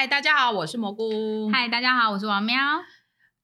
嗨，大家好，我是蘑菇。嗨，大家好，我是王喵。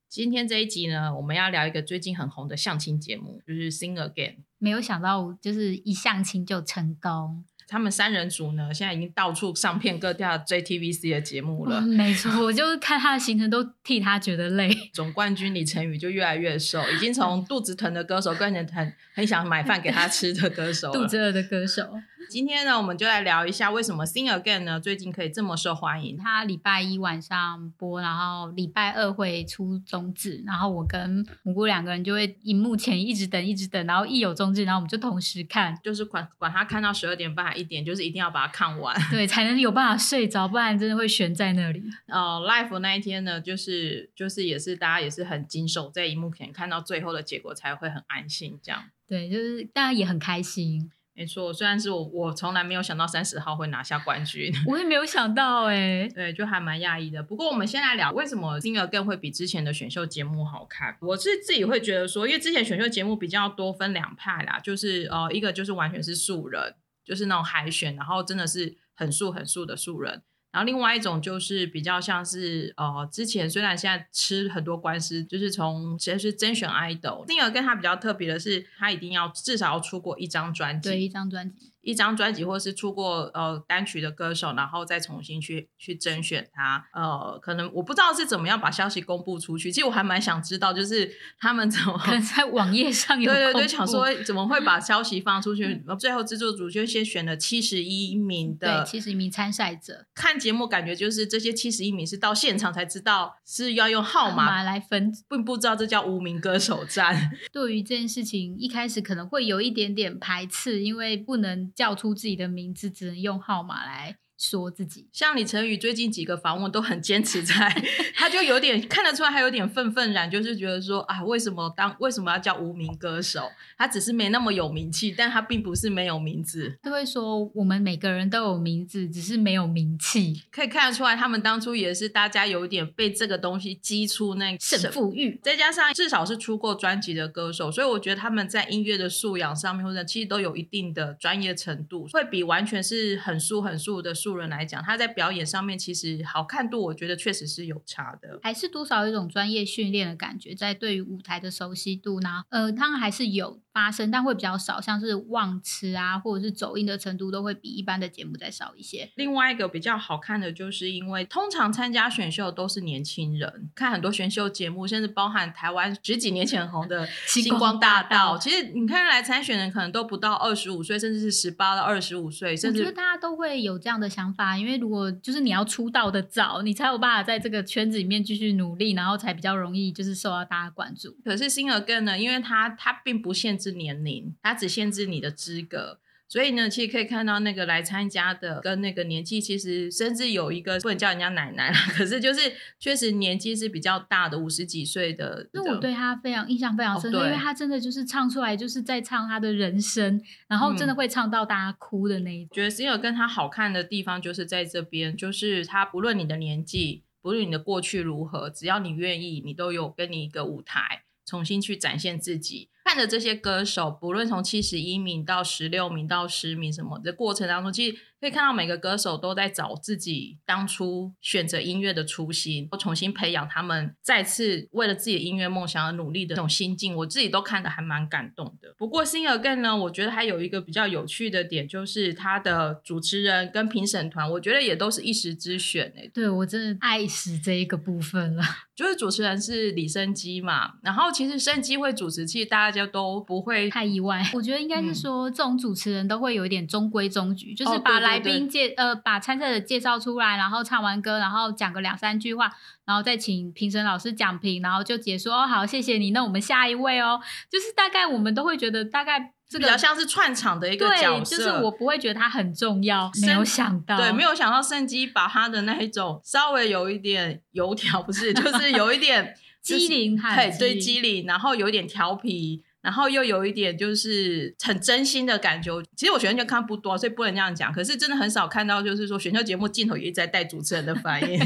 今天这一集呢，我们要聊一个最近很红的相亲节目，就是《Sing Again》。没有想到，就是一相亲就成功。他们三人组呢，现在已经到处上片各大 JTBC 的节目了。没错，我就是看他的行程都替他觉得累。总冠军李晨宇就越来越瘦，已经从肚子疼的歌手变成很很想买饭给他吃的歌手，肚子饿的歌手。今天呢，我们就来聊一下为什么《Sing Again》呢最近可以这么受欢迎。它礼拜一晚上播，然后礼拜二会出中字，然后我跟蘑菇两个人就会荧幕前一直等，一直等，然后一有中字，然后我们就同时看，就是管管他看到十二点半还一点，就是一定要把它看完，对，才能有办法睡着，不然真的会悬在那里。呃，Life 那一天呢，就是就是也是大家也是很紧守在荧幕前看到最后的结果才会很安心，这样。对，就是大家也很开心。没错，虽然是我，我从来没有想到三十号会拿下冠军，我也没有想到哎，对，就还蛮讶异的。不过我们先来聊为什么金额更会比之前的选秀节目好看。我是自己会觉得说，因为之前选秀节目比较多分两派啦，就是呃，一个就是完全是素人，就是那种海选，然后真的是很素很素的素人。然后另外一种就是比较像是呃，之前虽然现在吃很多官司，就是从其实是甄选 idol，另一个跟他比较特别的是，他一定要至少要出过一张专辑，对，一张专辑。一张专辑，或是出过呃单曲的歌手，然后再重新去去甄选他。呃，可能我不知道是怎么样把消息公布出去。其实我还蛮想知道，就是他们怎么可能在网页上有对对对，想说怎么会把消息放出去？最后制作组就先选了七十一名的七十一名参赛者。看节目感觉就是这些七十一名是到现场才知道是要用号码来分，并不知道这叫无名歌手战。对于这件事情，一开始可能会有一点点排斥，因为不能。叫出自己的名字，只能用号码来。说自己像李晨宇最近几个访问都很坚持在，他就有点看得出来，他有点愤愤然，就是觉得说啊，为什么当为什么要叫无名歌手？他只是没那么有名气，但他并不是没有名字。他会说我们每个人都有名字，只是没有名气。可以看得出来，他们当初也是大家有点被这个东西激出那胜负欲，再加上至少是出过专辑的歌手，所以我觉得他们在音乐的素养上面，或者其实都有一定的专业程度，会比完全是很素很素的素人来讲，他在表演上面其实好看度，我觉得确实是有差的，还是多少有一种专业训练的感觉，在对于舞台的熟悉度呢？呃，他还是有。发生，但会比较少，像是忘词啊，或者是走音的程度，都会比一般的节目再少一些。另外一个比较好看的，就是因为通常参加选秀都是年轻人，看很多选秀节目，甚至包含台湾十几年前很红的 《星光大道》，其实你看来参选人可能都不到二十五岁，甚至是十八到二十五岁。甚至大家都会有这样的想法，因为如果就是你要出道的早，你才有办法在这个圈子里面继续努力，然后才比较容易就是受到大家关注。可是星儿更呢，因为他他并不限制。是年龄，它只限制你的资格，所以呢，其实可以看到那个来参加的跟那个年纪，其实甚至有一个不能叫人家奶奶了，可是就是确实年纪是比较大的，五十几岁的。那我对他非常印象非常深，因为他真的就是唱出来就是在唱他的人生，然后真的会唱到大家哭的那一种。觉得 s i n 跟他好看的地方就是在这边，就是他不论你的年纪，不论你的过去如何，只要你愿意，你都有跟你一个舞台，重新去展现自己。看着这些歌手，不论从七十一名到十六名到十名什么的过程当中，其实。可以看到每个歌手都在找自己当初选择音乐的初心，或重新培养他们再次为了自己的音乐梦想而努力的那种心境，我自己都看得还蛮感动的。不过《Sing Again》呢，我觉得还有一个比较有趣的点，就是他的主持人跟评审团，我觉得也都是一时之选诶。对我真的爱死这一个部分了，就是主持人是李生基嘛，然后其实生基会主持，其实大家都不会太意外。我觉得应该是说，这种主持人都会有一点中规中矩，就是把。来宾介呃，把参赛者介绍出来，然后唱完歌，然后讲个两三句话，然后再请评审老师讲评，然后就结束。哦，好，谢谢你。那我们下一位哦，就是大概我们都会觉得大概这个比较像是串场的一个角色，就是我不会觉得他很重要。没有想到，对，没有想到圣基把他的那一种稍微有一点油条，不是，就是有一点 机灵，对，对，机灵，然后有一点调皮。然后又有一点就是很真心的感觉。其实我选秀看不多，所以不能这样讲。可是真的很少看到，就是说选秀节目镜头也一直在带主持人的反应。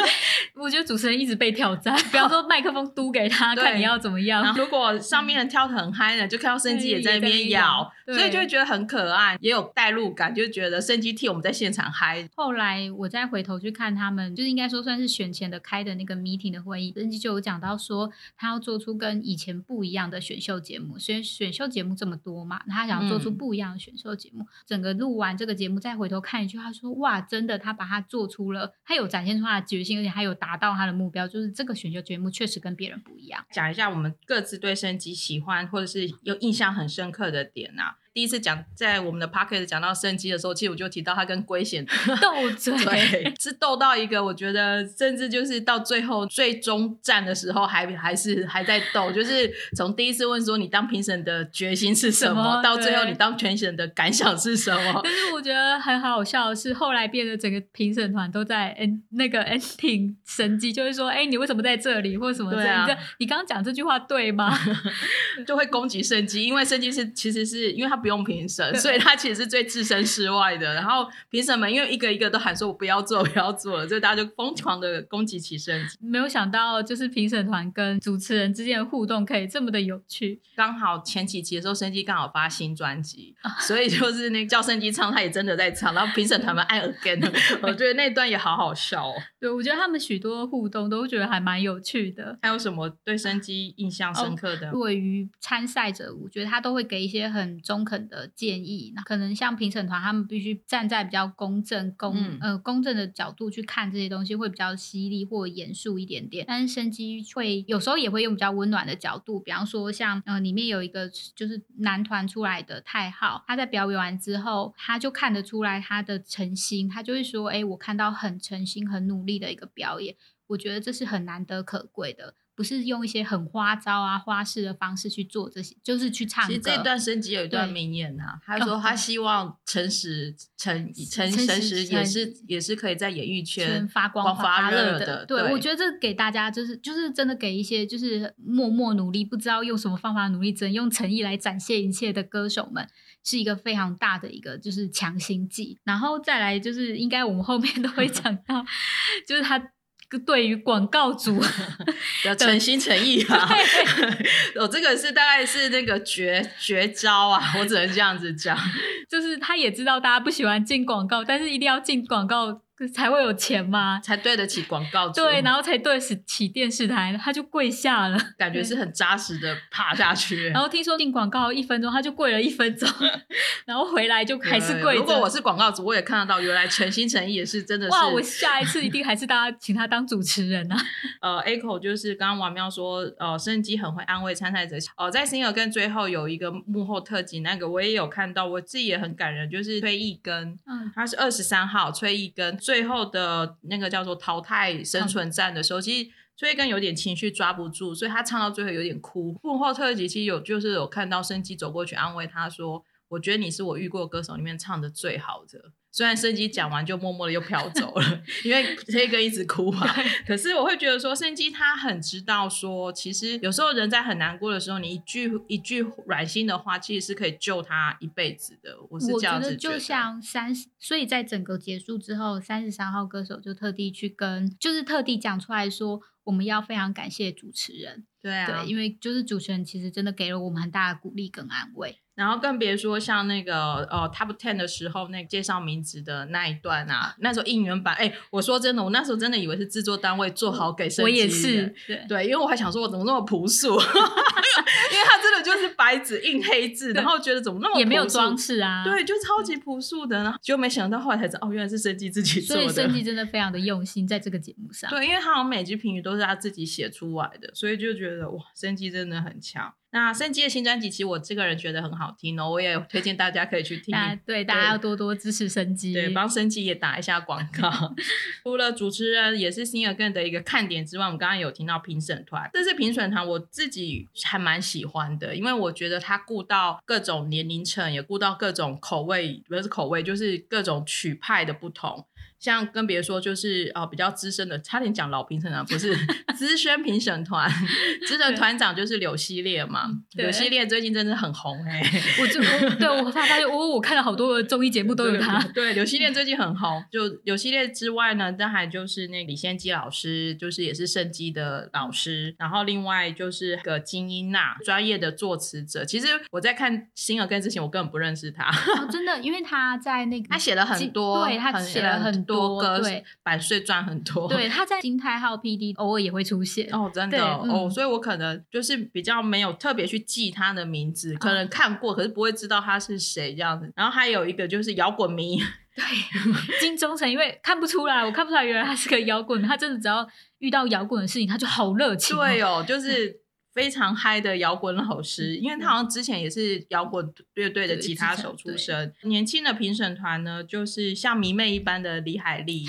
我觉得主持人一直被挑战，不要说麦克风嘟给他，看你要怎么样。如果上面人跳的很嗨呢，就看到生机也在那边摇，所以就会觉得很可爱，也有代入感，就觉得生机替我们在现场嗨。后来我再回头去看他们，就是应该说算是选前的开的那个 meeting 的会议，生机就有讲到说，他要做出跟以前不一样的选秀节目。虽然选秀节目这么多嘛，他想要做出不一样的选秀节目。整个录完这个节目，再回头看一句，他说：“哇，真的，他把它做出了，他有展现出他的决心，而且还有达到他的目标，就是这个选秀节目确实跟别人不一样。”讲一下我们各自对升级喜欢或者是有印象很深刻的点啊。第一次讲在我们的 p o c k e t 讲到生机的时候，其实我就提到他跟龟贤 斗嘴，对，是斗到一个我觉得甚至就是到最后最终战的时候，还还是还在斗，就是从第一次问说你当评审的决心是什么，到最后你当评审的感想是什么。但是我觉得很好笑的是，后来变得整个评审团都在 n 那个 ending 神机，就是说，哎，你为什么在这里，或者什么这样？你刚刚讲这句话对吗？就会攻击生机，因为生机是其实是因为他不用评审，所以他其实是最置身事外的。然后评审们因为一个一个都喊说“我不要做，不要做了”，所以大家就疯狂的攻击起升级。没有想到，就是评审团跟主持人之间的互动可以这么的有趣。刚好前几集的时候，生机刚好发新专辑，所以就是那叫生机唱，他也真的在唱。然后评审团们爱 again，我觉得那段也好好笑哦。对，我觉得他们许多互动都觉得还蛮有趣的。还有什么对生机印象深刻的？对于参赛者，我觉得他都会给一些很中肯的。建议那可能像评审团，他们必须站在比较公正、公呃公正的角度去看这些东西，会比较犀利或严肃一点点。但是生机会有时候也会用比较温暖的角度，比方说像呃里面有一个就是男团出来的太浩，他在表演完之后，他就看得出来他的诚心，他就会说：“哎，我看到很诚心、很努力的一个表演，我觉得这是很难得可贵的。”不是用一些很花招啊、花式的方式去做这些，就是去唱歌。其实这段升级有一段名言呐，他说他希望诚实、诚诚诚实也是也是可以在演艺圈发光发热的。对，我觉得这给大家就是就是真的给一些就是默默努力、不知道用什么方法努力，只能用诚意来展现一切的歌手们，是一个非常大的一个就是强心剂。然后再来就是应该我们后面都会讲到，就是他。对于广告主 的诚心诚意啊，我 这个是大概是那个绝绝招啊，我只能这样子讲，就是他也知道大家不喜欢进广告，但是一定要进广告。才会有钱吗？才对得起广告对，然后才对得起电视台，他就跪下了，感觉是很扎实的爬下去。然后听说进广告一分钟，他就跪了一分钟，然后回来就还是跪。如果我是广告主，我也看得到，原来诚心诚意也是真的。哇，我下一次一定还是大家请他当主持人啊。呃口就是刚刚王喵说，呃，生机很会安慰参赛者。哦，在 Singer 跟最后有一个幕后特辑，那个我也有看到，我自己也很感人，就是崔一根，嗯，他是二十三号崔一根。最后的那个叫做淘汰生存战的时候，其实崔根有点情绪抓不住，所以他唱到最后有点哭。幕后特辑其实有就是有看到生机走过去安慰他说：“我觉得你是我遇过歌手里面唱的最好的。”虽然生机讲完就默默的又飘走了，因为这个一直哭嘛。可是我会觉得说，生机他很知道说，其实有时候人在很难过的时候，你一句一句软心的话，其实是可以救他一辈子的。我是这样子觉得。就像三十，所以在整个结束之后，三十三号歌手就特地去跟，就是特地讲出来说，我们要非常感谢主持人。对啊，对，因为就是主持人其实真的给了我们很大的鼓励跟安慰。然后更别说像那个呃 Top Ten 的时候，那介绍名字的那一段啊，那时候应援版，哎，我说真的，我那时候真的以为是制作单位做好给升级。我也是，对，因为我还想说，我怎么那么朴素？因为他真的就是白纸印黑字，然后觉得怎么那么也没有装饰啊，对，就超级朴素的，然后就没想到后来才知道，哦，原来是升级自己做的。所以升级真的非常的用心在这个节目上。对，因为他好像每句评语都是他自己写出来的，所以就觉得哇，生机真的很强。那生机的新专辑，其实我这个人觉得很好听哦，我也推荐大家可以去听。对，大家要多多支持生机，对，帮生机也打一下广告。除了主持人也是新尔更的一个看点之外，我们刚刚有听到评审团，这次评审团，我自己还蛮喜欢的，因为我觉得他顾到各种年龄层，也顾到各种口味，不是口味，就是各种曲派的不同。像跟别人说，就是呃比较资深的，差点讲老评审团，不是资深评审团，资深团长就是柳希烈嘛。柳希烈最近真的很红哎，我就对我发现我我看了好多综艺节目都有他。对，柳希烈最近很红。就柳希烈之外呢，但还就是那李先基老师，就是也是圣基的老师。然后另外就是个金英娜，专业的作词者。其实我在看《新耳根》之前，我根本不认识他。真的，因为他在那个他写了很多，对他写了很。多歌，版税赚很多。对，他在金泰浩 PD 偶尔也会出现哦，真的哦，所以我可能就是比较没有特别去记他的名字，可能看过，可是不会知道他是谁这样子。然后还有一个就是摇滚迷，对，金钟诚，因为看不出来，我看不出来原来他是个摇滚，他真的只要遇到摇滚的事情，他就好热情。对哦，就是。非常嗨的摇滚老师，因为他好像之前也是摇滚乐队的吉他手出身。年轻的评审团呢，就是像迷妹一般的李海丽，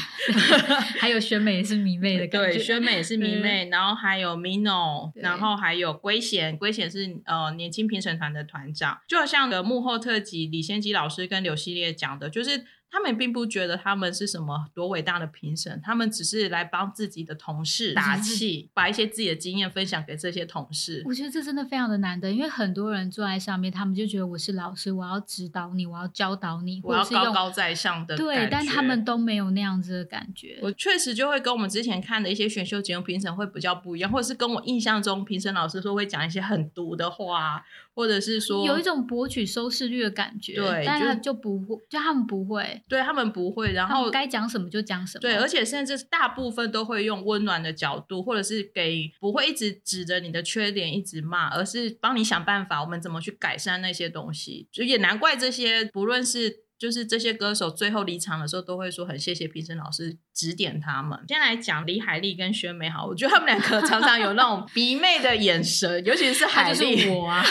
还有选美也是迷妹的感觉。对，选美也是迷 妹，然后还有 Mino，然后还有龟贤，龟贤是呃年轻评审团的团长。就好像的幕后特辑，李先基老师跟刘系列讲的，就是。他们并不觉得他们是什么多伟大的评审，他们只是来帮自己的同事打气，把一些自己的经验分享给这些同事。我觉得这真的非常的难得，因为很多人坐在上面，他们就觉得我是老师，我要指导你，我要教导你，我要高高在上的。对，但他们都没有那样子的感觉。我确实就会跟我们之前看的一些选秀节目评审会比较不一样，或者是跟我印象中评审老师说会讲一些很毒的话。或者是说有一种博取收视率的感觉，对，但他就不会，就他们不会，对他们不会，然后该讲什么就讲什么，对，而且甚至大部分都会用温暖的角度，或者是给不会一直指着你的缺点一直骂，而是帮你想办法，我们怎么去改善那些东西，就也难怪这些不论是。就是这些歌手最后离场的时候，都会说很谢谢评审老师指点他们。先来讲李海丽跟宣美好，我觉得他们两个常常有那种迷妹的眼神，尤其是海丽。我啊，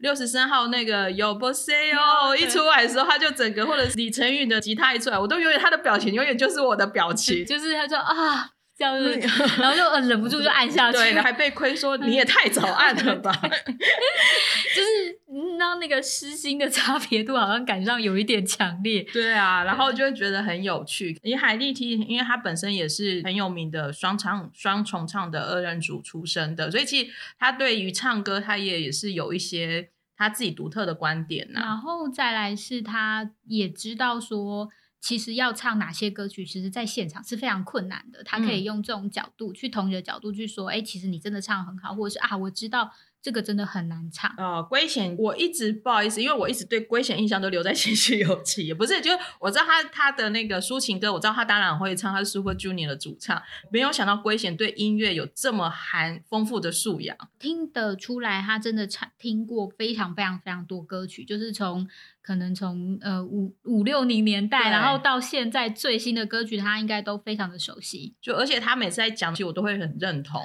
六十三号那个有不 say 哦，一出来的时候，他就整个或者是李晨宇的吉他一出来，我都永远他的表情永远就是我的表情，就是他说啊。这样子，然后就忍不住就按下去，对，还被亏说你也太早按了吧？就是让那个失心的差别度好像感上有一点强烈，对啊，然后就会觉得很有趣。李海丽提，因为她本身也是很有名的双唱双重唱的二人组出身的，所以其实她对于唱歌，她也也是有一些她自己独特的观点呐。然后再来是她也知道说。其实要唱哪些歌曲，其实在现场是非常困难的。他可以用这种角度去同你的角度去说，哎，其实你真的唱很好，或者是啊，我知道。这个真的很难唱呃，龟贤，我一直不好意思，因为我一直对龟贤印象都留在《情绪有气》，也不是，就是我知道他他的那个抒情歌，我知道他当然会唱，他是 Super Junior 的主唱，没有想到龟贤对音乐有这么含丰富的素养，听得出来他真的唱听过非常非常非常多歌曲，就是从可能从呃五五六零年代，然后到现在最新的歌曲，他应该都非常的熟悉，就而且他每次在讲起，我都会很认同，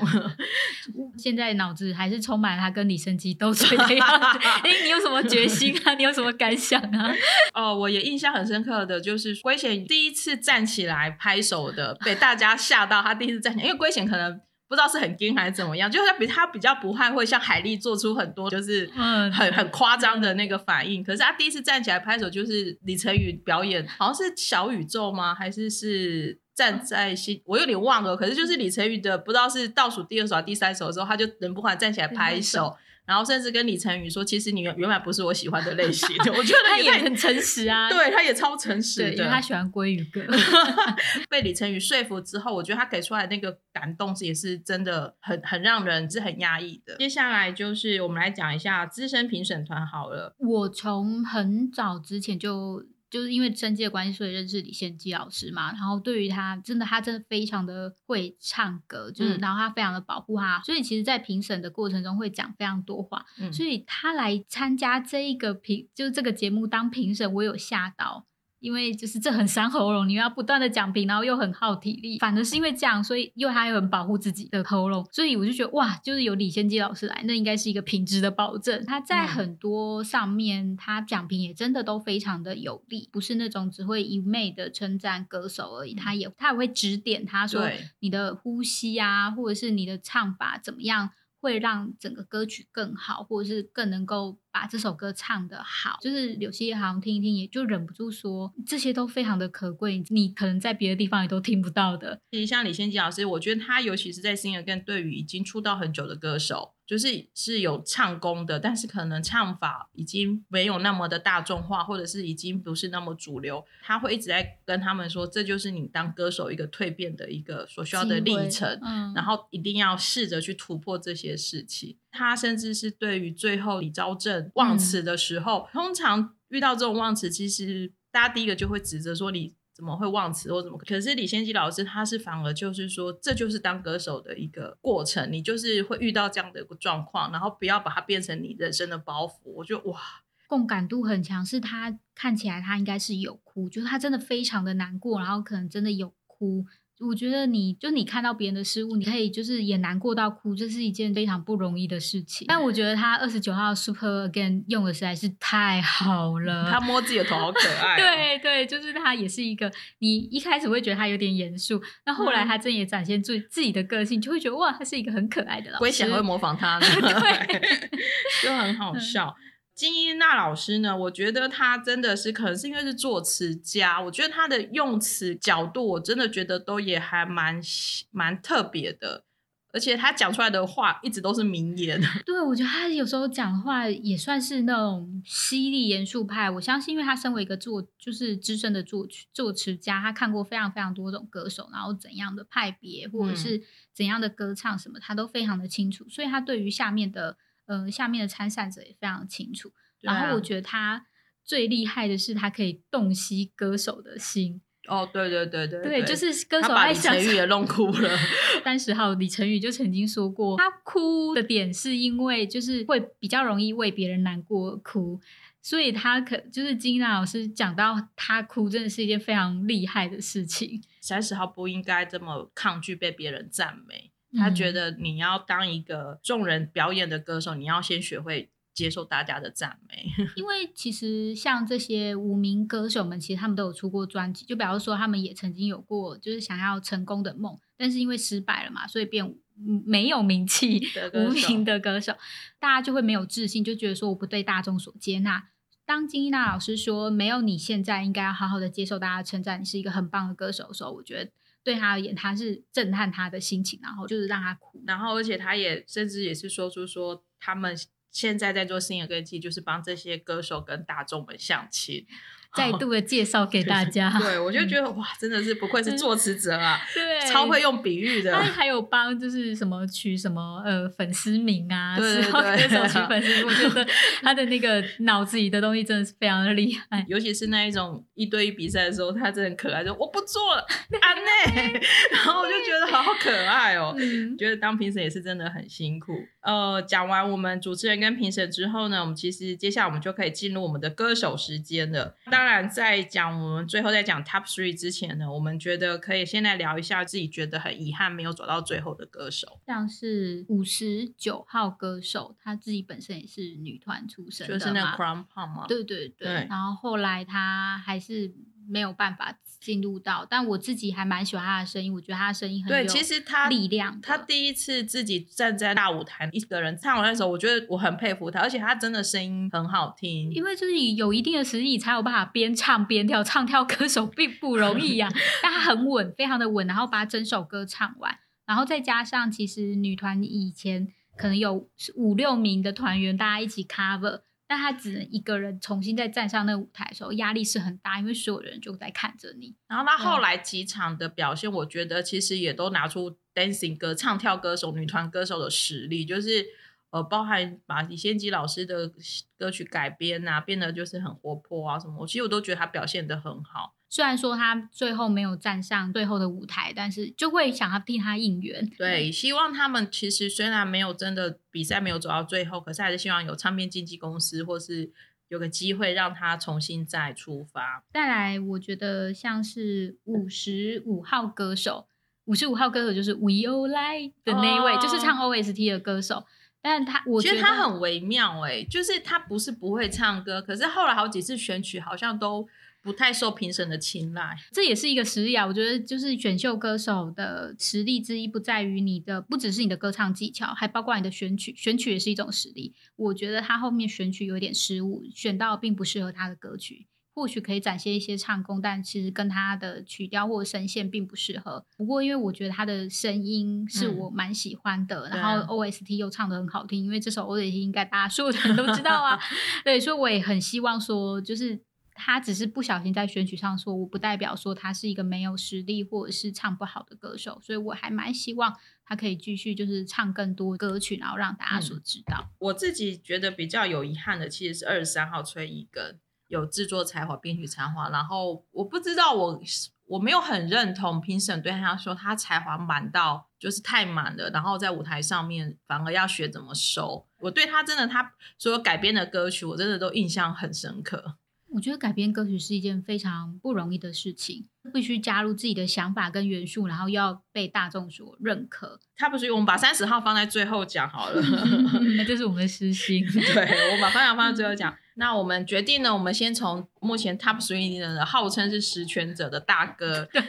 现在脑子还是充满。他跟李生基都这样，哎，你有什么决心啊？你有什么感想啊？哦，我也印象很深刻的就是龟贤第一次站起来拍手的，被大家吓到。他第一次站起来，因为龟贤可能不知道是很惊还是怎么样，就是他比他比较不太会像海莉做出很多就是很很夸张的那个反应。可是他第一次站起来拍手，就是李晨宇表演，好像是小宇宙吗？还是是？站在心，我有点忘了。可是就是李晨宇的，不知道是倒数第二首还是第三首的时候，他就人不住站起来拍手，然后甚至跟李晨宇说：“其实你原原本不是我喜欢的类型。”我觉得他也很诚实啊，对，他也超诚实的，因为他喜欢鲑鱼哥。被李晨宇说服之后，我觉得他给出来那个感动是也是真的很很让人是很压抑的。接下来就是我们来讲一下资深评审团好了。我从很早之前就。就是因为生计的关系，所以认识李献基老师嘛。然后对于他，真的他真的非常的会唱歌，就是然后他非常的保护他，所以其实，在评审的过程中会讲非常多话。所以他来参加这一个评，就是这个节目当评审，我有吓到。因为就是这很伤喉咙，你要不断的讲评，然后又很耗体力，反而是因为这样，所以又他又很保护自己的喉咙，所以我就觉得哇，就是有李先基老师来，那应该是一个品质的保证。他在很多上面，他讲评也真的都非常的有力，不是那种只会一昧的称赞歌手而已，他也他也会指点他说你的呼吸啊，或者是你的唱法怎么样。会让整个歌曲更好，或者是更能够把这首歌唱得好。就是有些好像听一听，也就忍不住说，这些都非常的可贵，你可能在别的地方也都听不到的。其实像李先杰老师，我觉得他尤其是在 Singer 跟对于已经出道很久的歌手。就是是有唱功的，但是可能唱法已经没有那么的大众化，或者是已经不是那么主流。他会一直在跟他们说，这就是你当歌手一个蜕变的一个所需要的历程，嗯然后一定要试着去突破这些事情。他甚至是对于最后李昭正忘词的时候，通常遇到这种忘词，其实大家第一个就会指责说你。怎么会忘词或怎么？可是李先基老师他是反而就是说，这就是当歌手的一个过程，你就是会遇到这样的一个状况，然后不要把它变成你人生的包袱。我觉得哇，共感度很强，是他看起来他应该是有哭，就是他真的非常的难过，然后可能真的有哭。我觉得你就你看到别人的失误，你可以就是也难过到哭，这是一件非常不容易的事情。但我觉得他二十九号 Super Again 用的实在是太好了，他摸自己的头好可爱。对对，就是他也是一个，你一开始会觉得他有点严肃，那后来他真也展现出自己的个性，就会觉得哇，他是一个很可爱的老师。我也想会模仿他，对，就很好笑。金英娜老师呢？我觉得他真的是，可能是因为是作词家，我觉得他的用词角度，我真的觉得都也还蛮蛮特别的，而且他讲出来的话一直都是名言。对，我觉得他有时候讲话也算是那种犀利严肃派。我相信，因为他身为一个作就是资深的作曲作词家，他看过非常非常多种歌手，然后怎样的派别或者是怎样的歌唱什么，他都非常的清楚，所以他对于下面的。嗯，下面的参赛者也非常清楚。然后我觉得他最厉害的是，他可以洞悉歌手的心。哦，对对对对对，就是歌手把李晨宇也弄哭了。三十号李晨宇就曾经说过，他哭的点是因为就是会比较容易为别人难过哭，所以他可就是金娜老师讲到他哭，真的是一件非常厉害的事情。三十号不应该这么抗拒被别人赞美。他觉得你要当一个众人表演的歌手，你要先学会接受大家的赞美。因为其实像这些无名歌手们，其实他们都有出过专辑。就比方说，他们也曾经有过就是想要成功的梦，但是因为失败了嘛，所以变没有名气、无名的歌手，大家就会没有自信，就觉得说我不对大众所接纳。当金一娜老师说没有你现在应该要好好的接受大家称赞，你是一个很棒的歌手的时候，我觉得。对他而言，他是震撼他的心情，然后就是让他哭，然后而且他也甚至也是说出说，他们现在在做新的歌季，就是帮这些歌手跟大众们相亲。再度的介绍给大家，对我就觉得哇，真的是不愧是作词者啊，对，超会用比喻的。他还有帮就是什么取什么呃粉丝名啊，对对对，歌手取粉丝名，我觉得 他的那个脑子里的东西真的是非常的厉害。尤其是那一种一对一比赛的时候，他真的很可爱，就我不做了，安内，然后我就觉得好可爱哦，觉得当评审也是真的很辛苦。呃，讲完我们主持人跟评审之后呢，我们其实接下来我们就可以进入我们的歌手时间了。当然，在讲我们最后在讲 Top Three 之前呢，我们觉得可以先来聊一下自己觉得很遗憾没有走到最后的歌手，像是五十九号歌手，他自己本身也是女团出身的，就是那个 Crown Pop 吗？对对对，然后后来他还是。没有办法进入到，但我自己还蛮喜欢他的声音，我觉得他的声音很对，其实他力量。他第一次自己站在大舞台，一个人唱完那首，我觉得我很佩服他，而且他真的声音很好听。因为就是有一定的实力，才有办法边唱边跳，唱跳歌手并不容易呀。但他很稳，非常的稳，然后把整首歌唱完，然后再加上其实女团以前可能有五六名的团员，大家一起 cover。但他只能一个人重新再站上那个舞台的时候，压力是很大，因为所有人就在看着你。然后他后来几场的表现，我觉得其实也都拿出 dancing 歌、唱跳歌手、女团歌手的实力，就是呃，包含把李先吉老师的歌曲改编啊，变得就是很活泼啊什么。我其实我都觉得他表现的很好。虽然说他最后没有站上最后的舞台，但是就会想要替他应援。对，希望他们其实虽然没有真的比赛没有走到最后，可是还是希望有唱片经纪公司或是有个机会让他重新再出发。再来，我觉得像是五十五号歌手，五十五号歌手就是 We All Like 的那一位，就是唱 OST 的歌手。但他我觉得他很微妙，哎，就是他不是不会唱歌，可是后来好几次选曲好像都。不太受评审的青睐。这也是一个实力啊！我觉得就是选秀歌手的实力之一，不在于你的，不只是你的歌唱技巧，还包括你的选曲。选曲也是一种实力。我觉得他后面选曲有点失误，选到并不适合他的歌曲。或许可以展现一些唱功，但其实跟他的曲调或声线并不适合。不过，因为我觉得他的声音是我蛮喜欢的，然后 OST 又唱的很好听，因为这首 OST 应该大家所有人都知道啊。对，所以我也很希望说，就是他只是不小心在选曲上说，我不代表说他是一个没有实力或者是唱不好的歌手。所以我还蛮希望他可以继续就是唱更多歌曲，然后让大家所知道。我自己觉得比较有遗憾的，其实是二十三号崔一根。有制作才华、编曲才华，然后我不知道我我没有很认同评审对他说他才华满到就是太满了，然后在舞台上面反而要学怎么收。我对他真的他所有改编的歌曲，我真的都印象很深刻。我觉得改编歌曲是一件非常不容易的事情，必须加入自己的想法跟元素，然后要被大众所认可。他不是我们把三十号放在最后讲好了，那就是我们的私心。对我把方向放在最后讲。那我们决定呢，我们先从目前 Top Three 的号称是实权者的大哥，对，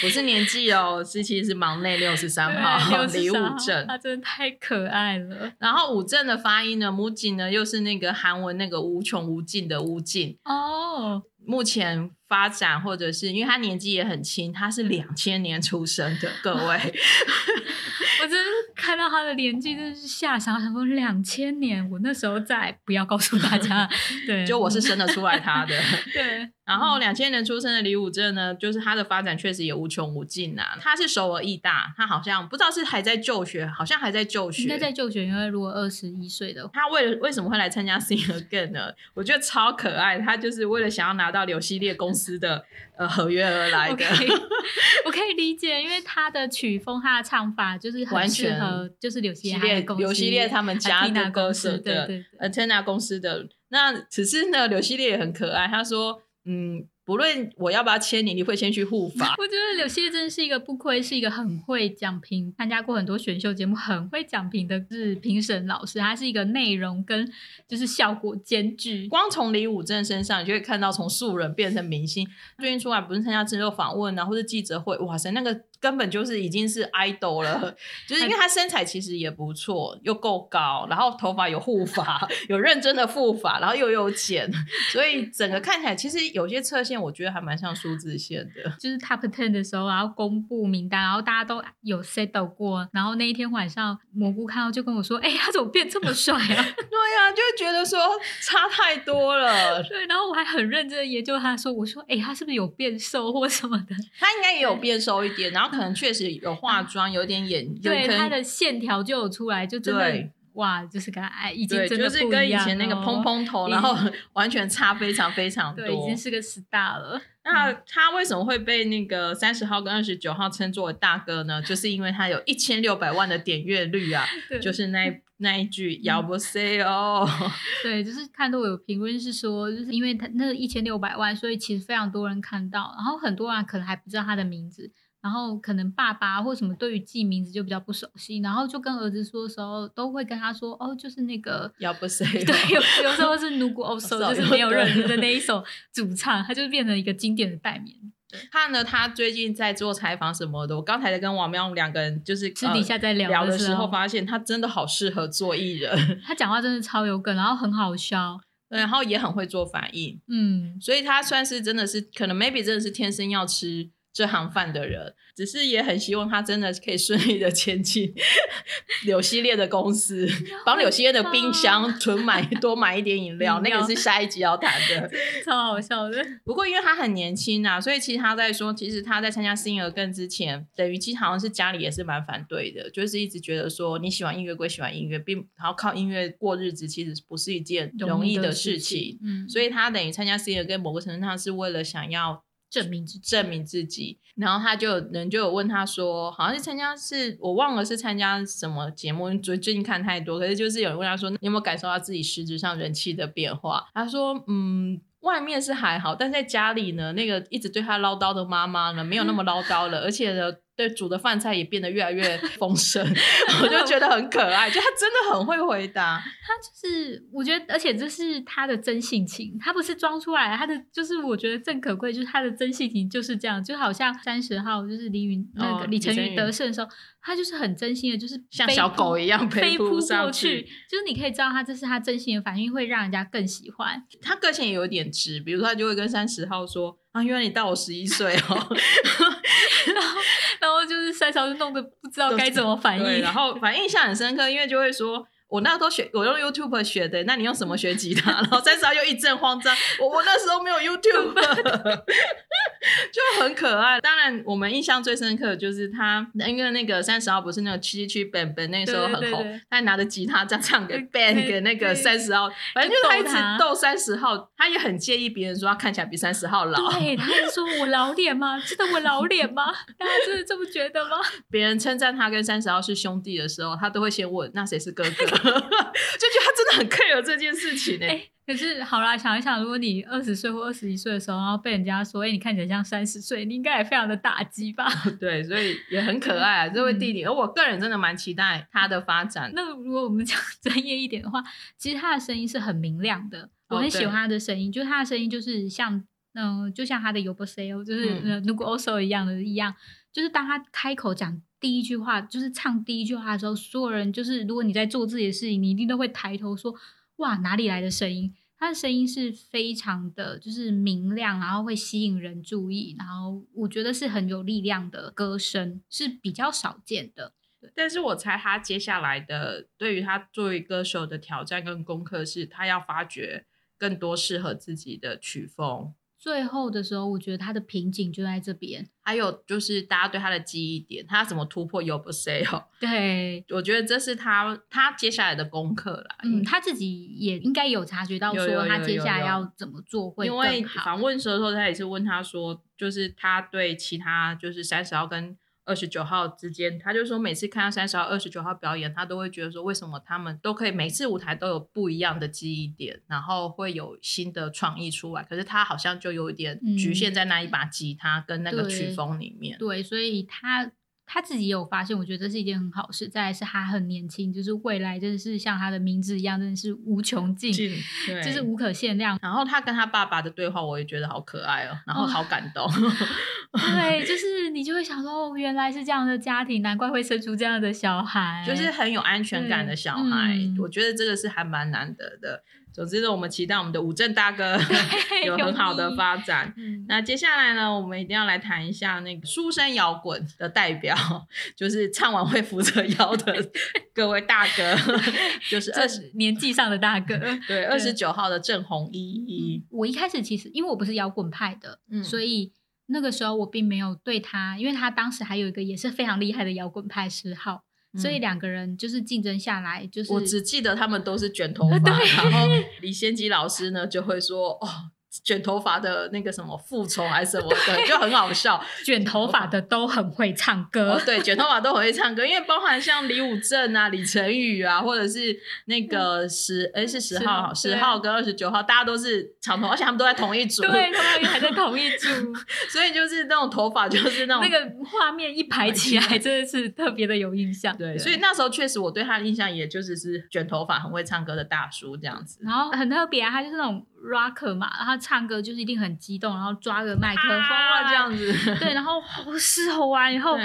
不是年纪哦，是其实是忙内六十三号李武正，他真的太可爱了。然后武正的发音呢，母井呢又是那个韩文那个无穷无尽的无尽哦。目前发展或者是因为他年纪也很轻，他是两千年出生的，各位。我真的看到他的年纪，真的是吓傻，想说两千年，我那时候在，不要告诉大家，对，就我是生得出来他的，对。然后两千年出生的李武正呢，就是他的发展确实也无穷无尽呐。他是首尔艺大，他好像不知道是还在就学，好像还在就学，应该在就学。因为如果二十一岁的，他为了为什么会来参加 Sing Again 呢？我觉得超可爱，他就是为了想要拿到柳系列公司的呃合约而来的。我可以理解，因为他的曲风、他的唱法就是很适合，就是柳系列、柳系列他们家的歌手的 Antenna 公司的。那只是呢，柳系列也很可爱，他说。嗯，不论我要不要签你，你会先去护法。我觉得柳熙真是一个不亏，是一个很会讲评，参加过很多选秀节目，很会讲评的是评审老师。他是一个内容跟就是效果兼具。光从李武正身上，你就会看到从素人变成明星。最近出来不是参加之后访问啊，或者记者会，哇塞，那个。根本就是已经是 idol 了，就是因为他身材其实也不错，又够高，然后头发有护发，有认真的护发，然后又有剪，所以整个看起来其实有些侧线，我觉得还蛮像数字线的。就是 top ten 的时候，然后公布名单，然后大家都有 set 过，然后那一天晚上蘑菇看到就跟我说：“哎，他怎么变这么帅啊？”对呀，就觉得说差太多了。对，然后我还很认真的研究他，说：“我说，哎，他是不是有变瘦或什么的？”他应该也有变瘦一点，然后。可能确实有化妆，有点眼，对他的线条就有出来，就真的哇，就是跟哎，已经真的就是跟以前那个蓬蓬头，然后 完全差非常非常多，已经是个 star 了。那他为什么会被那个三十号跟二十九号称作为大哥呢？就是因为他有一千六百万的点阅率啊，就是那那一句“要不 say 哦”，对，就是看到有评论是说，就是因为他那一千六百万，所以其实非常多人看到，然后很多人可能还不知道他的名字。然后可能爸爸或什么对于记名字就比较不熟悉，然后就跟儿子说的时候，都会跟他说哦，就是那个要不谁对，有有时候是如果哦，就是没有认识的那一首 主唱，他就变成一个经典的代名。他呢，他最近在做采访什么的，我刚才在跟王喵两个人就是私底下在聊的时候，发现他真的好适合做艺人，他讲话真的超有梗，然后很好笑，然后也很会做反应，嗯，所以他算是真的是可能 maybe 真的是天生要吃。这行饭的人，只是也很希望他真的可以顺利的前进 柳系列的公司，帮柳系列的冰箱囤买 多买一点饮料，那个是下一集要谈的，超好笑的。不过因为他很年轻啊，所以其实他在说，其实他在参加新儿更之前，等于其实好像是家里也是蛮反对的，就是一直觉得说你喜欢音乐归喜欢音乐，并然后靠音乐过日子，其实不是一件容易的事情。嗯，所以他等于参加新儿更某个程度上是为了想要。证明自证明自己，然后他就人就有问他说，好像是参加是我忘了是参加什么节目，最最近看太多，可是就是有人问他说，你有没有感受到自己实质上人气的变化？他说，嗯，外面是还好，但在家里呢，那个一直对他唠叨的妈妈呢，没有那么唠叨了，而且呢。对煮的饭菜也变得越来越 丰盛，我就觉得很可爱。就他真的很会回答，他就是我觉得，而且这是他的真性情，他不是装出来，他的就是我觉得正可贵，就是他的真性情就是这样，就好像三十号就是李云那个李晨宇得胜的时候。他就是很真心的，就是像小狗一样飞扑过去，就是你可以知道他这是他真心的反应，会让人家更喜欢。他个性也有点直，比如说他就会跟三十号说啊，因为你大我十一岁哦，然后然后就是赛超就弄得不知道该怎么反应，然后反应印象很深刻，因为就会说。我那时候学，我用 YouTube 学的。那你用什么学吉他？然后三十号又一阵慌张。我我那时候没有 YouTube，就很可爱。当然，我们印象最深刻的就是他，因为那个三十号不是那个七七 Ben Ben 那时候很红，他拿着吉他这样唱给 Ben 给那个三十号，反正就是他一直逗三十号，他也很介意别人说他看起来比三十号老。对，他就说我老脸吗？真的我老脸吗？大家真的这么觉得吗？别人称赞他跟三十号是兄弟的时候，他都会先问那谁是哥哥。就觉得他真的很 care 这件事情呢。可是好啦，想一想，如果你二十岁或二十一岁的时候，然后被人家说，哎，你看起来像三十岁，你应该也非常的打击吧？对，所以也很可爱啊，这位弟弟。而我个人真的蛮期待他的发展。那如果我们讲专业一点的话，其实他的声音是很明亮的，我很喜欢他的声音，就是他的声音就是像，嗯，就像他的 y o b o s a l 就是如果 Also 一样的一样，就是当他开口讲。第一句话就是唱第一句话的时候，所有人就是如果你在做自己的事情，你一定都会抬头说：“哇，哪里来的声音？”他的声音是非常的，就是明亮，然后会吸引人注意，然后我觉得是很有力量的歌声，是比较少见的。但是我猜他接下来的对于他作为歌手的挑战跟功课是，他要发掘更多适合自己的曲风。最后的时候，我觉得他的瓶颈就在这边。还有就是大家对他的记忆点，他怎么突破 You Say 哦？对，我觉得这是他他接下来的功课啦。嗯，他自己也应该有察觉到，说他接下来要怎么做会因为访问时候，他也是问他说，就是他对其他就是三十号跟。二十九号之间，他就说每次看到三十号、二十九号表演，他都会觉得说，为什么他们都可以每次舞台都有不一样的记忆点，然后会有新的创意出来。可是他好像就有一点局限在那一把吉他跟那个曲风里面。对，所以他。他自己也有发现，我觉得这是一件很好事。再来是他很年轻，就是未来真的是像他的名字一样，真的是无穷尽，就是无可限量。然后他跟他爸爸的对话，我也觉得好可爱哦，然后好感动。对，就是你就会想说，哦，原来是这样的家庭，难怪会生出这样的小孩，就是很有安全感的小孩。我觉得这个是还蛮难得的。总之呢，我们期待我们的武正大哥 有很好的发展。那接下来呢，我们一定要来谈一下那个书生摇滚的代表，就是唱完会扶着腰的 各位大哥，就是二十年纪上的大哥。对，二十九号的郑红一。我一开始其实因为我不是摇滚派的，所以那个时候我并没有对他，因为他当时还有一个也是非常厉害的摇滚派十号。所以两个人就是竞争下来，就是我只记得他们都是卷头发，然后李先吉老师呢就会说哦。卷头发的那个什么复仇还是什么的，就很好笑。卷头发的都很会唱歌，对，卷头发都很会唱歌，因为包含像李武正啊、李晨宇啊，或者是那个十哎是十号十号跟二十九号，大家都是长头，而且他们都在同一组，对，他们还在同一组，所以就是那种头发就是那种那个画面一排起来，真的是特别的有印象。对，所以那时候确实我对他的印象，也就是是卷头发很会唱歌的大叔这样子，然后很特别啊，他就是那种。Rocker 嘛，然后唱歌就是一定很激动，然后抓个麦克风啊这样子，对，然后吼是吼完以后。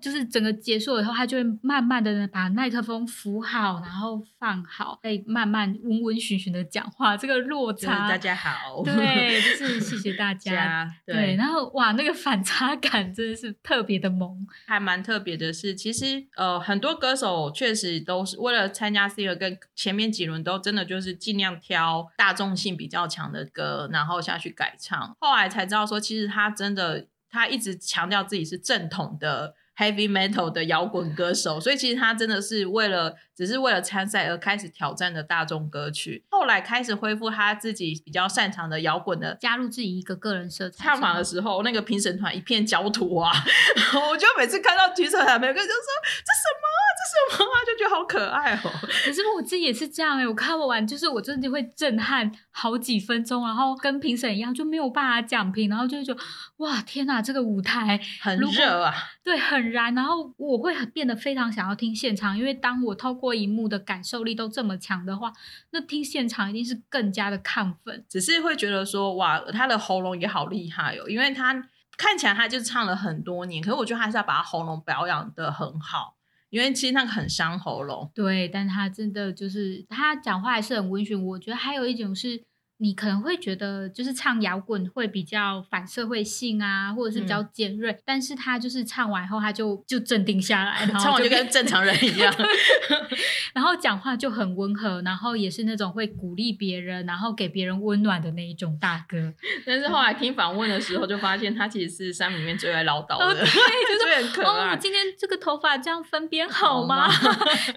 就是整个结束以后，他就会慢慢的把麦克风扶好，然后放好，再慢慢温温循循的讲话。这个落差，大家好，对，就是 谢谢大家。对，然后哇，那个反差感真的是特别的萌，还蛮特别的是，其实呃，很多歌手确实都是为了参加 C 二，跟前面几轮都真的就是尽量挑大众性比较强的歌，然后下去改唱。后来才知道说，其实他真的他一直强调自己是正统的。Heavy metal 的摇滚歌手，所以其实他真的是为了，只是为了参赛而开始挑战的大众歌曲。后来开始恢复他自己比较擅长的摇滚的，加入自己一个个人色彩。唱法的时候，那个评审团一片焦土啊！我就每次看到评审团，每个人就说：“这什么？这什么啊？就觉得好可爱哦。可是我自己也是这样哎，我看完就是我真的会震撼好几分钟，然后跟评审一样就没有办法讲评，然后就会觉得哇天哪，这个舞台很热啊，对，很燃。然后我会变得非常想要听现场，因为当我透过荧幕的感受力都这么强的话，那听现场一定是更加的亢奋。只是会觉得说哇，他的喉咙也好厉害哦，因为他。看起来他就唱了很多年，可是我觉得还是要把他喉咙保养的很好，因为其实那个很伤喉咙。对，但他真的就是他讲话还是很温驯。我觉得还有一种是。你可能会觉得，就是唱摇滚会比较反社会性啊，或者是比较尖锐，但是他就是唱完后，他就就镇定下来，然后唱完就跟正常人一样，然后讲话就很温和，然后也是那种会鼓励别人，然后给别人温暖的那一种大哥。但是后来听访问的时候，就发现他其实是山里面最爱唠叨的，对就是 很可爱。哦，今天这个头发这样分边好吗？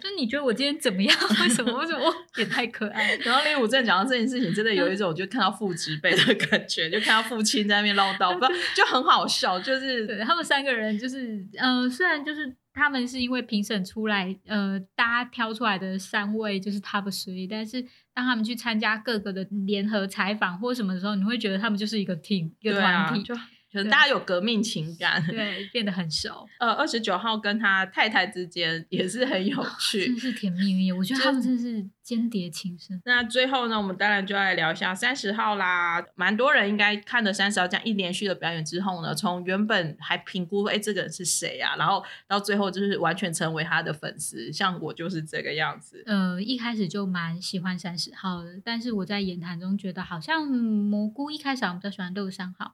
就你觉得我今天怎么样？为什么？为什么？也太可爱。然后林武正讲到这件事情，真的有。有一种就看到父职辈的感觉，就看到父亲在那边唠叨，不 就很好笑。就是他们三个人，就是呃，虽然就是他们是因为评审出来，呃，大家挑出来的三位就是 top three，但是当他们去参加各个的联合采访或什么的时候，你会觉得他们就是一个 team，一个团体。可能大家有革命情感，对，变得很熟。呃，二十九号跟他太太之间也是很有趣，真是甜蜜蜜。我觉得他们真的是间谍情深。那最后呢，我们当然就来聊一下三十号啦。蛮多人应该看了三十号这样一连续的表演之后呢，从原本还评估哎这个人是谁啊，然后到最后就是完全成为他的粉丝。像我就是这个样子。呃，一开始就蛮喜欢三十号的，但是我在言谈中觉得好像蘑菇一开始我比较喜欢六十三号。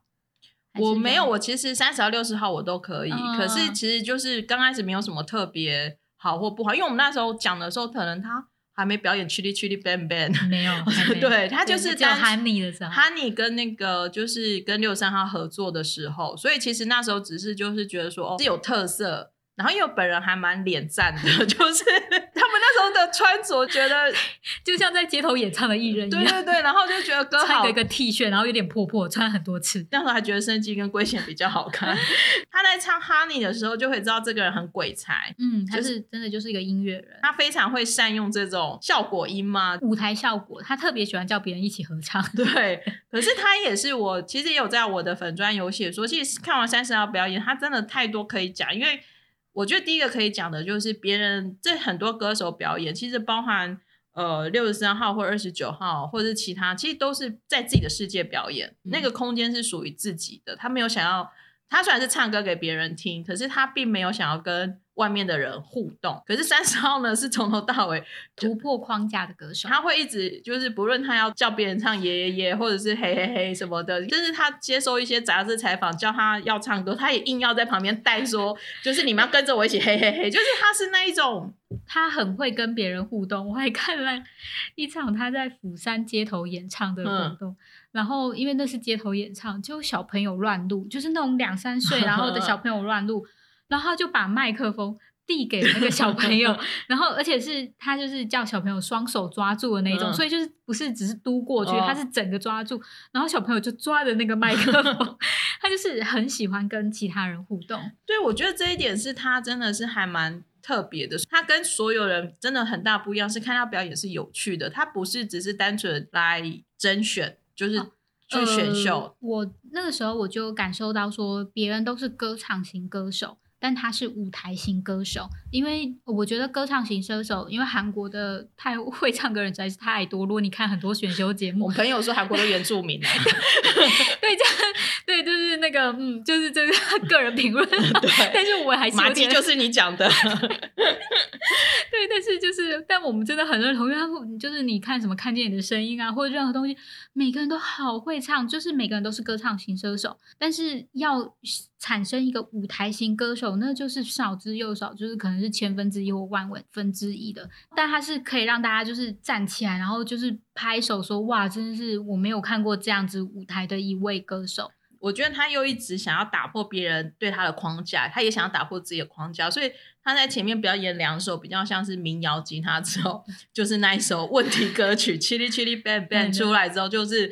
我没有，我其实三十号、六十号我都可以，可是其实就是刚开始没有什么特别好或不好，因为我们那时候讲的时候，可能他还没表演《Chili Chili Bang Bang》，没有，对他就是叫 Honey 的时候，Honey 跟那个就是跟六十三号合作的时候，所以其实那时候只是就是觉得说哦是有特色。然后因为本人还蛮脸赞的，就是他们那时候的穿着，觉得就像在街头演唱的艺人一样。对对对，然后就觉得歌好一个 T 恤，然后有点破破，穿很多次。那时候还觉得生机跟龟贤比较好看。他在唱 Honey 的时候，就会知道这个人很鬼才。嗯，他是真的就是一个音乐人，他非常会善用这种效果音嘛，舞台效果。他特别喜欢叫别人一起合唱。对，可是他也是我其实也有在我的粉专有写说，其实看完三十号表演，他真的太多可以讲，因为。我觉得第一个可以讲的就是别人这很多歌手表演，其实包含呃六十三号或二十九号，或者是其他，其实都是在自己的世界表演，那个空间是属于自己的，他没有想要。他虽然是唱歌给别人听，可是他并没有想要跟外面的人互动。可是三十号呢，是从头到尾突破框架的歌手，他会一直就是不论他要叫别人唱耶耶耶，或者是嘿嘿嘿什么的，就是他接受一些杂志采访叫他要唱歌，他也硬要在旁边带说，就是你们要跟着我一起嘿嘿嘿，就是他是那一种，他很会跟别人互动。我还看了一场他在釜山街头演唱的活动。然后，因为那是街头演唱，就小朋友乱录，就是那种两三岁然后的小 朋友乱录，然后他就把麦克风递给那个小朋友，然后而且是他就是叫小朋友双手抓住的那种，所以就是不是只是嘟过去，他是整个抓住，然后小朋友就抓着那个麦克风，他就是很喜欢跟其他人互动。对，我觉得这一点是他真的是还蛮特别的，他跟所有人真的很大不一样，是看他表演是有趣的，他不是只是单纯来甄选。就是去选秀，我那个时候我就感受到说，别人都是歌唱型歌手。但他是舞台型歌手，因为我觉得歌唱型歌手，因为韩国的太会唱歌人实在是太多。如果你看很多选秀节目，我朋友说韩国的原住民，对，这样对，就是那个，嗯，就是这个 个人评论。对，但是我还是马季就是你讲的。对，但是就是，但我们真的很认同，因为就是你看什么看见你的声音啊，或者任何东西，每个人都好会唱，就是每个人都是歌唱型歌手，但是要。产生一个舞台型歌手，那就是少之又少，就是可能是千分之一或万分之一的，但他是可以让大家就是站起来，然后就是拍手说：“哇，真的是我没有看过这样子舞台的一位歌手。”我觉得他又一直想要打破别人对他的框架，他也想要打破自己的框架，所以他在前面表演两首比较像是民谣吉他之后，就是那一首问题歌曲《Chili Chili Bang Bang》出来之后，就是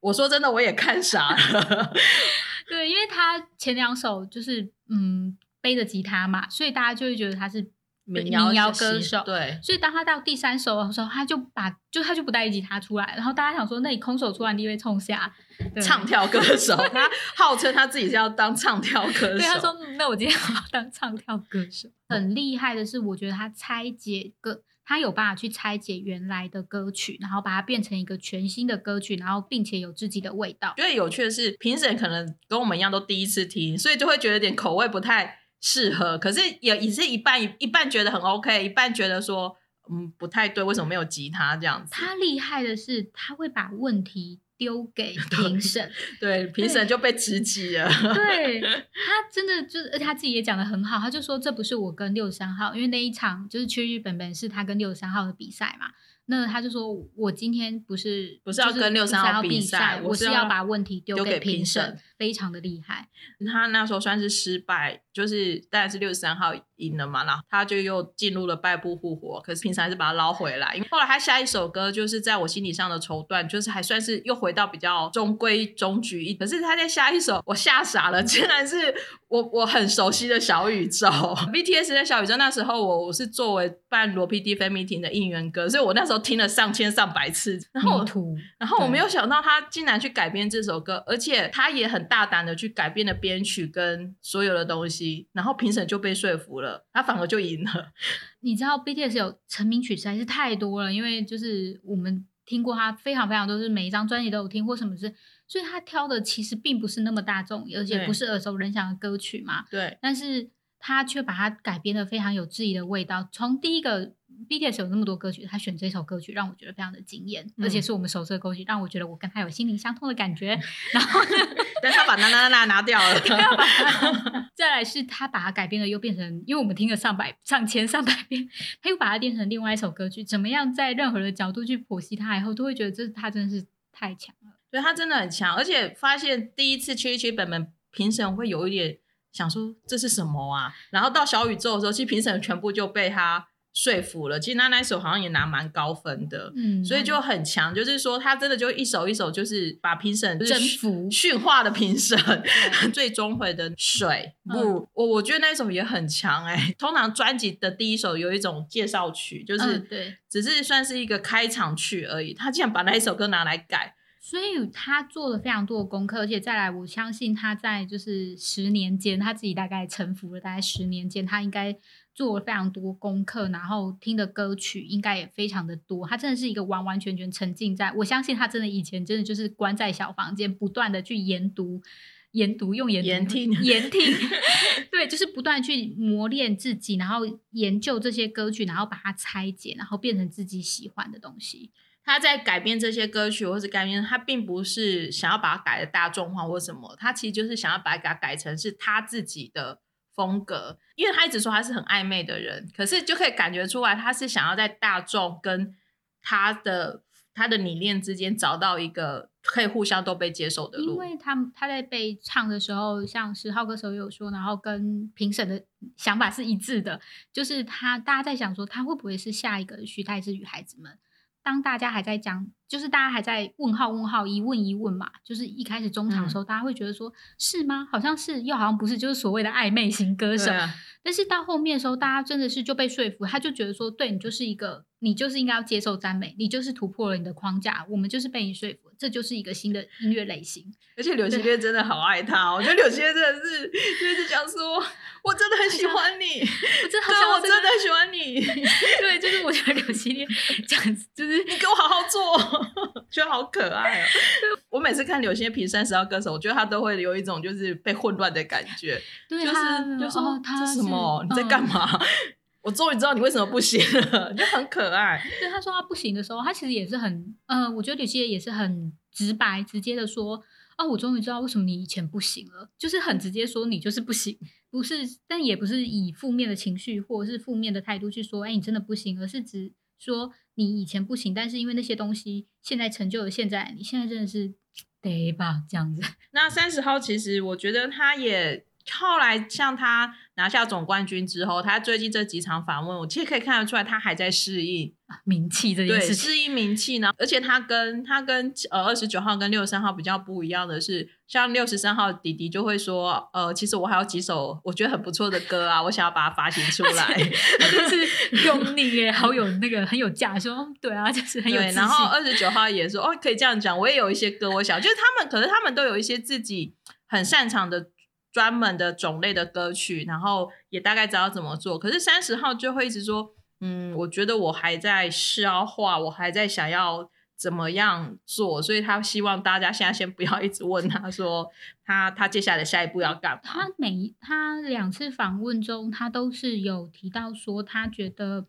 我说真的，我也看傻了。对，因为他前两首就是嗯背着吉他嘛，所以大家就会觉得他是民谣歌手。对，所以当他到第三首的时候，他就把就他就不带吉他出来，然后大家想说，那你空手出来，你会冲下唱跳歌手？他号称他自己是要当唱跳歌手。对，他说：“那我今天要当唱跳歌手。”很厉害的是，我觉得他拆解歌。他有办法去拆解原来的歌曲，然后把它变成一个全新的歌曲，然后并且有自己的味道。觉得有趣的是，评审可能跟我们一样都第一次听，所以就会觉得点口味不太适合。可是也也是一半一一半觉得很 OK，一半觉得说嗯不太对，为什么没有吉他这样子？他厉害的是，他会把问题。丢给 评审，对评审就被直击了。对他真的就是，而且他自己也讲的很好，他就说这不是我跟六十三号，因为那一场就是去日本本是他跟六十三号的比赛嘛。那他就说：“我今天不是不是要跟六三号比赛，我是要把问题丢给评审，非常的厉害。他那时候算是失败，就是当然是六十三号赢了嘛，然后他就又进入了败部复活，可是平常还是把他捞回来。因为后来他下一首歌就是在我心理上的绸缎，就是还算是又回到比较中规中矩一。可是他在下一首，我吓傻了，竟然是我我很熟悉的小宇宙 BTS 的小宇宙。那时候我我是作为办罗 PD Fan Meeting 的应援歌，所以我那时候。听了上千上百次，然后，然后我没有想到他竟然去改编这首歌，而且他也很大胆的去改变了编曲跟所有的东西，然后评审就被说服了，他反而就赢了。你知道 BTS 有成名曲实在是太多了，因为就是我们听过他非常非常多，是每一张专辑都有听或什么是，所以他挑的其实并不是那么大众，而且不是耳熟能详的歌曲嘛。对，但是他却把它改编的非常有自己的味道，从第一个。BTS 有那么多歌曲，他选这首歌曲让我觉得非常的惊艳，而且是我们熟悉的歌曲，让我觉得我跟他有心灵相通的感觉。然后，但他把那那那拿掉了。再来是他把它改编了，又变成，因为我们听了上百、上千、上百遍，他又把它变成另外一首歌曲。怎么样，在任何的角度去剖析它以后，都会觉得这他真的是太强了。对他真的很强，而且发现第一次去去本本评审会有一点想说这是什么啊？然后到小宇宙的时候，其实评审全部就被他。说服了，其实他那首好像也拿蛮高分的，嗯，所以就很强。就是说，他真的就一首一首，就是把评审征服、驯化的评审。最终回的水不，我我觉得那首也很强哎。通常专辑的第一首有一种介绍曲，就是对，只是算是一个开场曲而已。他竟然把那一首歌拿来改，所以他做了非常多的功课，而且再来，我相信他在就是十年间，他自己大概沉浮了大概十年间，他应该。做了非常多功课，然后听的歌曲应该也非常的多。他真的是一个完完全全沉浸在，我相信他真的以前真的就是关在小房间，不断的去研读、研读用研研听、研听，对，就是不断去磨练自己，然后研究这些歌曲，然后把它拆解，然后变成自己喜欢的东西。他在改编这些歌曲，或是改编，他并不是想要把它改的大众化或什么，他其实就是想要把它改成是他自己的。风格，因为他一直说他是很暧昧的人，可是就可以感觉出来，他是想要在大众跟他的他的理念之间找到一个可以互相都被接受的路。因为他他在被唱的时候，像十号歌手有说，然后跟评审的想法是一致的，就是他大家在想说，他会不会是下一个徐太之与孩子们？当大家还在讲，就是大家还在问号问号一问一问嘛，就是一开始中场的时候，大家会觉得说是吗？好像是，又好像不是，就是所谓的暧昧型歌手。但是到后面的时候，大家真的是就被说服，他就觉得说，对你就是一个，你就是应该要接受赞美，你就是突破了你的框架，我们就是被你说服，这就是一个新的音乐类型。而且柳青月真的好爱他，我觉得柳青月真的是就是讲说，我真的很喜欢你，我真的，我真的很喜欢你。对，就是我觉得柳青月讲，就是你给我好好做，觉得好可爱啊。我每次看柳青月评三十号歌手，我觉得他都会有一种就是被混乱的感觉，就是就说他什么。哦，你在干嘛？我终于知道你为什么不行了，就很可爱。对，他说他不行的时候，他其实也是很，嗯，我觉得有些也是很直白、直接的说，哦，我终于知道为什么你以前不行了，就是很直接说你就是不行，不是，但也不是以负面的情绪或者是负面的态度去说，哎，你真的不行，而是只说你以前不行，但是因为那些东西现在成就了现在，你现在真的是 得吧这样子。那三十号其实我觉得他也。后来像他拿下总冠军之后，他最近这几场访问，我其实可以看得出来，他还在适应 名气这件事情。适应名气呢，而且他跟他跟呃二十九号跟六十三号比较不一样的是，像六十三号弟弟就会说，呃，其实我还有几首我觉得很不错的歌啊，我想要把它发行出来，就是用力耶，好有那个很有价，说对啊，就是很有。对，然后二十九号也说，哦，可以这样讲，我也有一些歌，我想就是他们，可是他们都有一些自己很擅长的。专门的种类的歌曲，然后也大概知道怎么做。可是三十号就会一直说，嗯，我觉得我还在消化，我还在想要怎么样做，所以他希望大家现在先不要一直问他说，他他接下来下一步要干嘛？他每他两次访问中，他都是有提到说，他觉得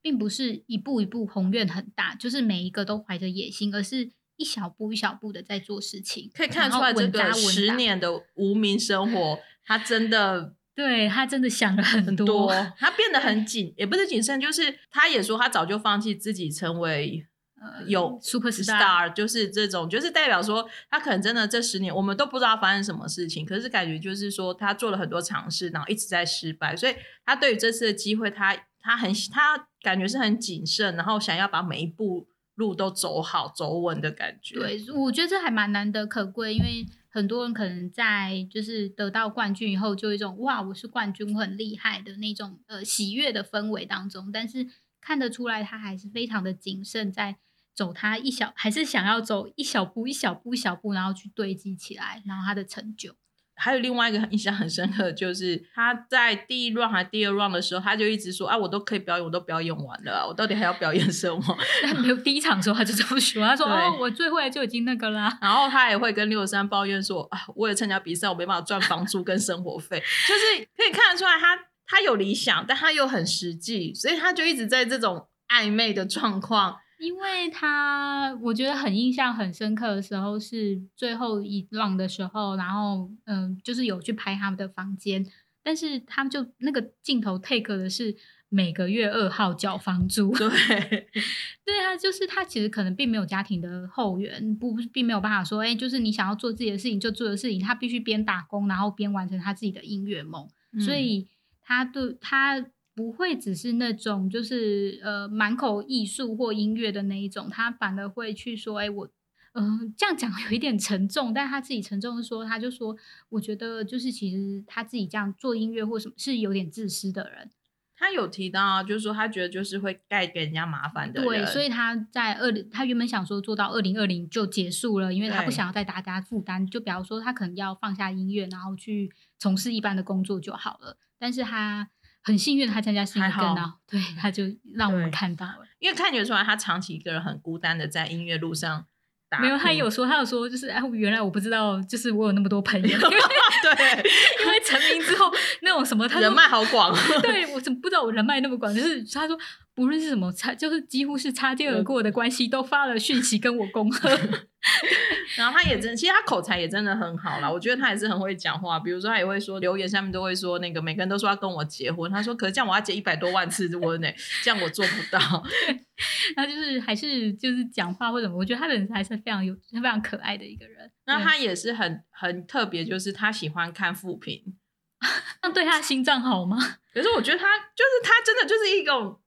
并不是一步一步宏愿很大，就是每一个都怀着野心，而是。一小步一小步的在做事情，可以看出来这个十年的无名生活，他真的对他真的想了很多，他变得 很谨，也不是谨慎，就是他也说他早就放弃自己成为呃有 super star，就是这种，就是代表说他可能真的这十年我们都不知道发生什么事情，可是感觉就是说他做了很多尝试，然后一直在失败，所以他对于这次的机会，他他很他感觉是很谨慎，然后想要把每一步。路都走好走稳的感觉，对，我觉得这还蛮难得可贵，因为很多人可能在就是得到冠军以后，就有一种哇，我是冠军，我很厉害的那种呃喜悦的氛围当中，但是看得出来他还是非常的谨慎，在走他一小，还是想要走一小步一小步一小步，然后去堆积起来，然后他的成就。还有另外一个印象很深刻，就是他在第一 round 还第二 round 的时候，他就一直说：“啊，我都可以表演，我都表演完了，我到底还要表演什么？” 没有第一场的时候他就这么说，他说：“哦，我最会就已经那个啦。”然后他也会跟六十三抱怨说：“啊，我也参加比赛，我没办法赚房租跟生活费。”就是可以看得出来，他他有理想，但他又很实际，所以他就一直在这种暧昧的状况。因为他我觉得很印象很深刻的时候是最后一 round 的时候，然后嗯，就是有去拍他们的房间，但是他们就那个镜头 take 的是每个月二号缴房租，对，对啊，就是他其实可能并没有家庭的后援，不并没有办法说，哎，就是你想要做自己的事情就做的事情，他必须边打工然后边完成他自己的音乐梦，所以他对他。不会只是那种就是呃满口艺术或音乐的那一种，他反而会去说，哎，我嗯这样讲有一点沉重，但他自己沉重的说，他就说，我觉得就是其实他自己这样做音乐或什么是有点自私的人。他有提到，就是说他觉得就是会带给人家麻烦的。对，所以他在二零，他原本想说做到二零二零就结束了，因为他不想要再大家负担，就比方说他可能要放下音乐，然后去从事一般的工作就好了。但是他。很幸运他参加新歌呢，对，他就让我们看到了，因为看得出来他长期一个人很孤单的在音乐路上。没有，他有说，他有说，就是哎，原来我不知道，就是我有那么多朋友。对，因为成名之后那种什么，他人脉好广。对，我怎么不知道我人脉那么广？就是他说，不论是什么擦，就是几乎是擦肩而过的关系，都发了讯息跟我恭贺。然后他也真，其实他口才也真的很好啦。我觉得他也是很会讲话。比如说，他也会说留言下面都会说那个每个人都说要跟我结婚。他说，可是这样我要结一百多万次婚呢，这样我做不到。他就是还是就是讲话或者我觉得他的人还是非常有非常可爱的一个人。那他也是很很特别，就是他喜欢看复评。那对他心脏好吗？可是我觉得他就是他真的就是一种。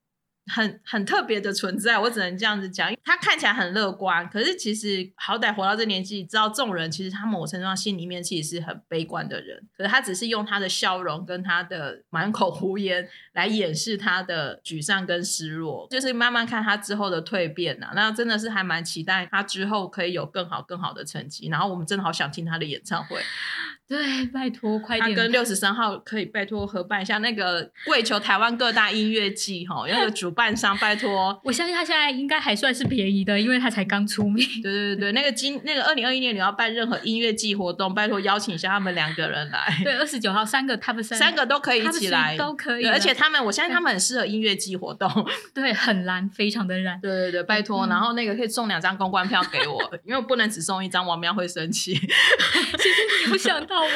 很很特别的存在，我只能这样子讲。他看起来很乐观，可是其实好歹活到这年纪，知道众人其实他某程度上心里面其实是很悲观的人。可是他只是用他的笑容跟他的满口胡言来掩饰他的沮丧跟失落。就是慢慢看他之后的蜕变呐，那真的是还蛮期待他之后可以有更好更好的成绩。然后我们真的好想听他的演唱会。对，拜托快点！他跟六十三号可以拜托合办一下那个跪求台湾各大音乐季哈，那个主办商拜托。我相信他现在应该还算是便宜的，因为他才刚出名。对 对对那个今那个二零二一年你要办任何音乐季活动，拜托邀请一下他们两个人来。对，二十九号三个他们三个都可以一起来，都可以。而且他们，我相信他们很适合音乐季活动。对，很蓝，非常的燃。对对对，拜托，然后那个可以送两张公关票给我，因为我不能只送一张，王喵会生气。其实你有想到我。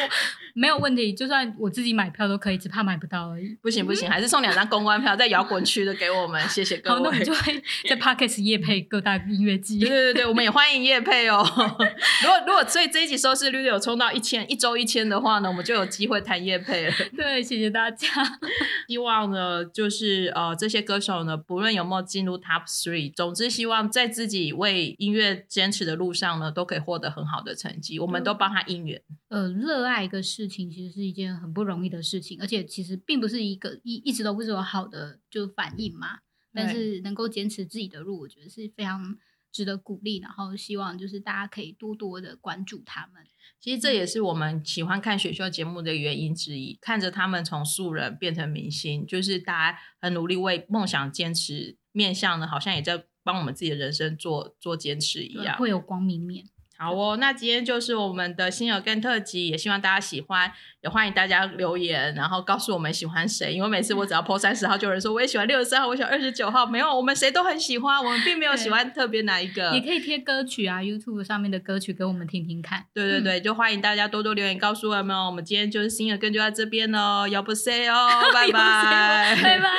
没有问题，就算我自己买票都可以，只怕买不到而已。不行不行，还是送两张公关票，在摇滚区的给我们。们，谢谢各位。好，那我们就会在 Podcast 夜配各大音乐季。对对对，我们也欢迎夜配哦。如果如果所以这一集收视率有冲到一千，一周一千的话呢，我们就有机会谈夜配了。对，谢谢大家。希望呢，就是呃，这些歌手呢，不论有没有进入 Top Three，总之希望在自己为音乐坚持的路上呢，都可以获得很好的成绩。我们都帮他应援。呃，热爱一个事情其实是一件很不容易的事情，而且其实并不是一个一一直都不是有好的就反应嘛。但是能够坚持自己的路，我觉得是非常值得鼓励。然后希望就是大家可以多多的关注他们。其实这也是我们喜欢看选秀节目的原因之一，看着他们从素人变成明星，就是大家很努力为梦想坚持，面向呢好像也在帮我们自己的人生做做坚持一样，会有光明面。好哦，那今天就是我们的新耳根特辑，也希望大家喜欢，也欢迎大家留言，然后告诉我们喜欢谁。因为每次我只要 po 三十号，就有人说我也喜欢六十三号，我喜欢二十九号。没有，我们谁都很喜欢，我们并没有喜欢特别哪一个。也可以贴歌曲啊，YouTube 上面的歌曲给我们听听看。对对对，就欢迎大家多多留言告诉我们。我们今天就是新耳根就在这边喽，要不 say 哦，拜拜，拜拜。